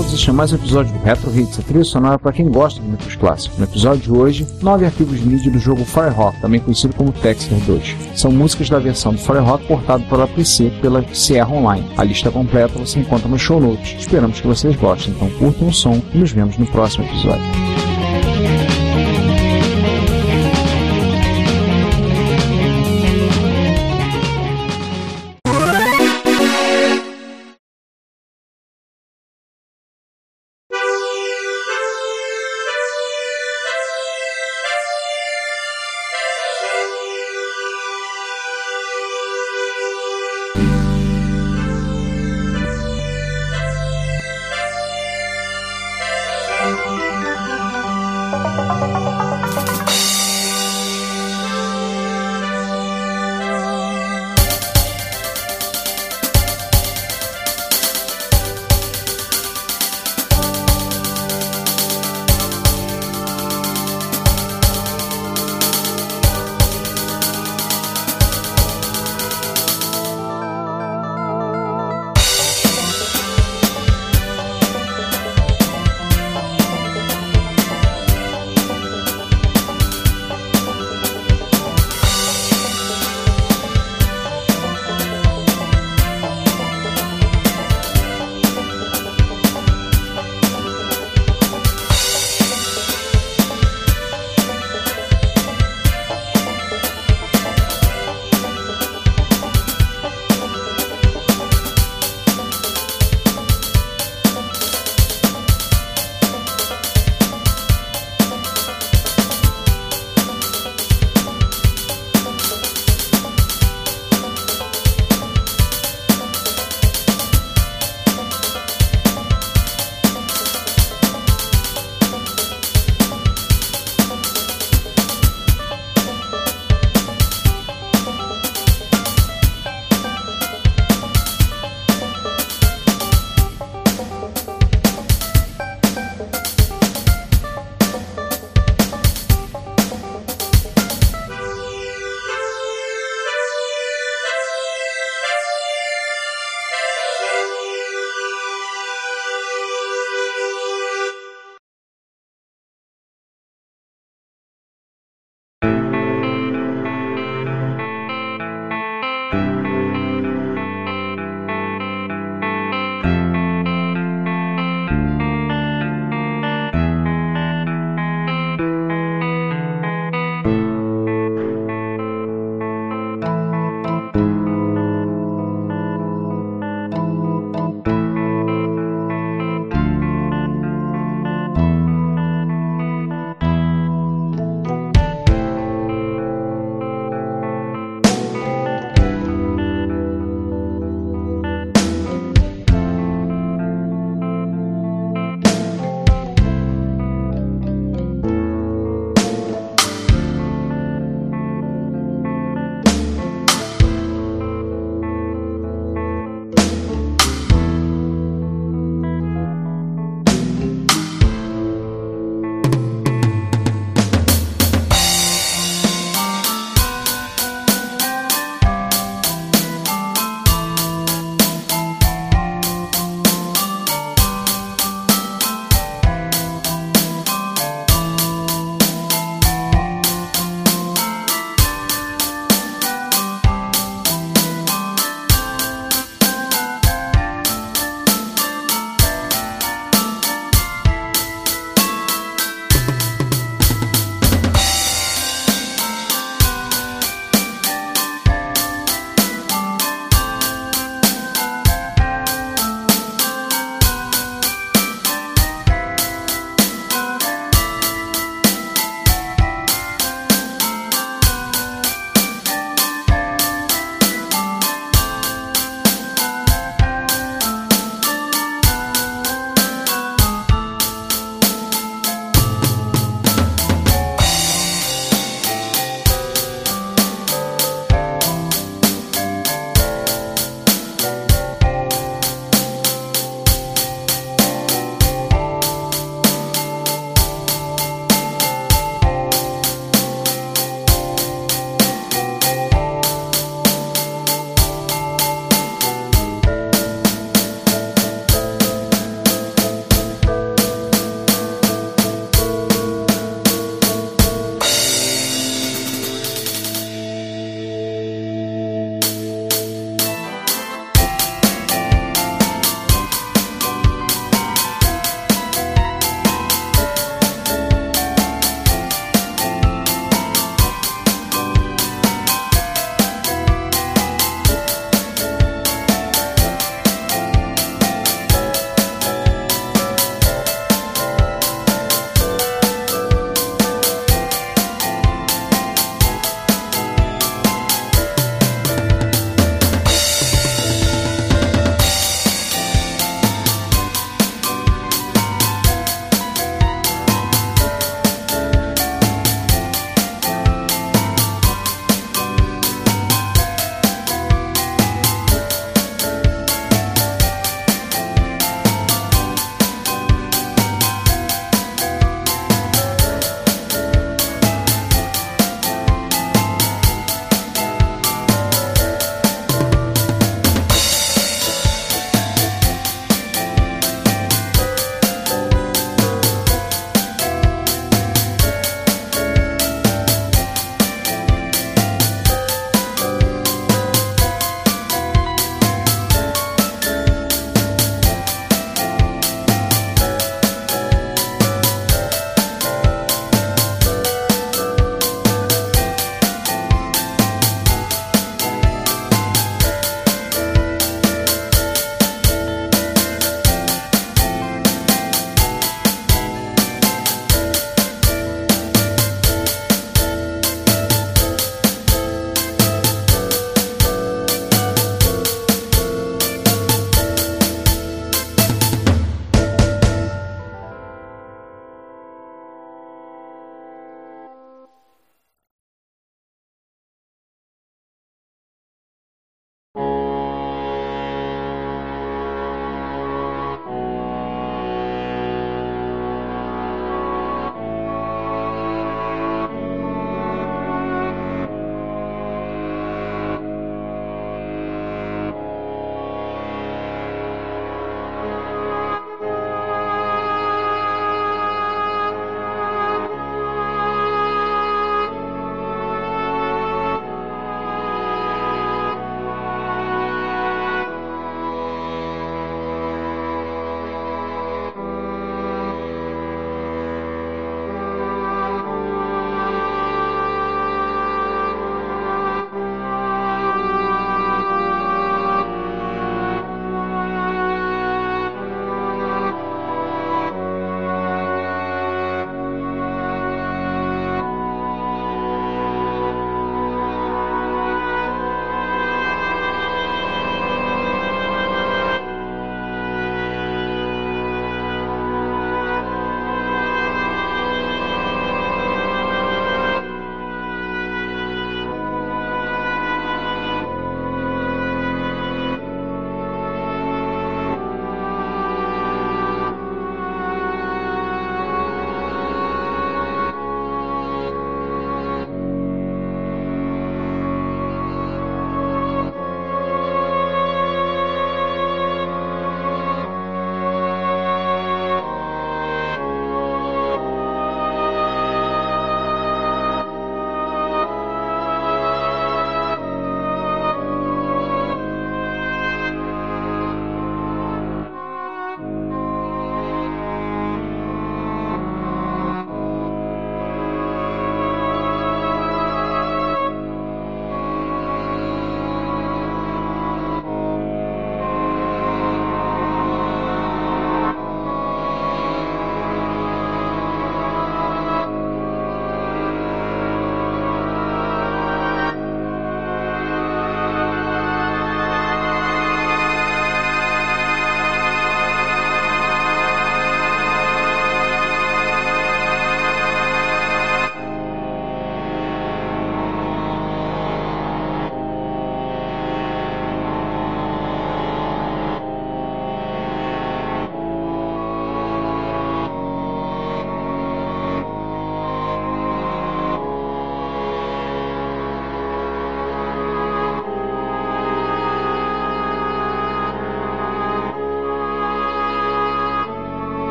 Todos, este é mais um episódio do Retro Hits, a trilha sonora para quem gosta de micros clássicos. No episódio de hoje, nove arquivos de mídia do jogo Firehawk, também conhecido como Texter 2. São músicas da versão do Firehawk portado para PC pela Sierra Online. A lista completa você encontra nos show notes. Esperamos que vocês gostem, então curtam o som e nos vemos no próximo episódio.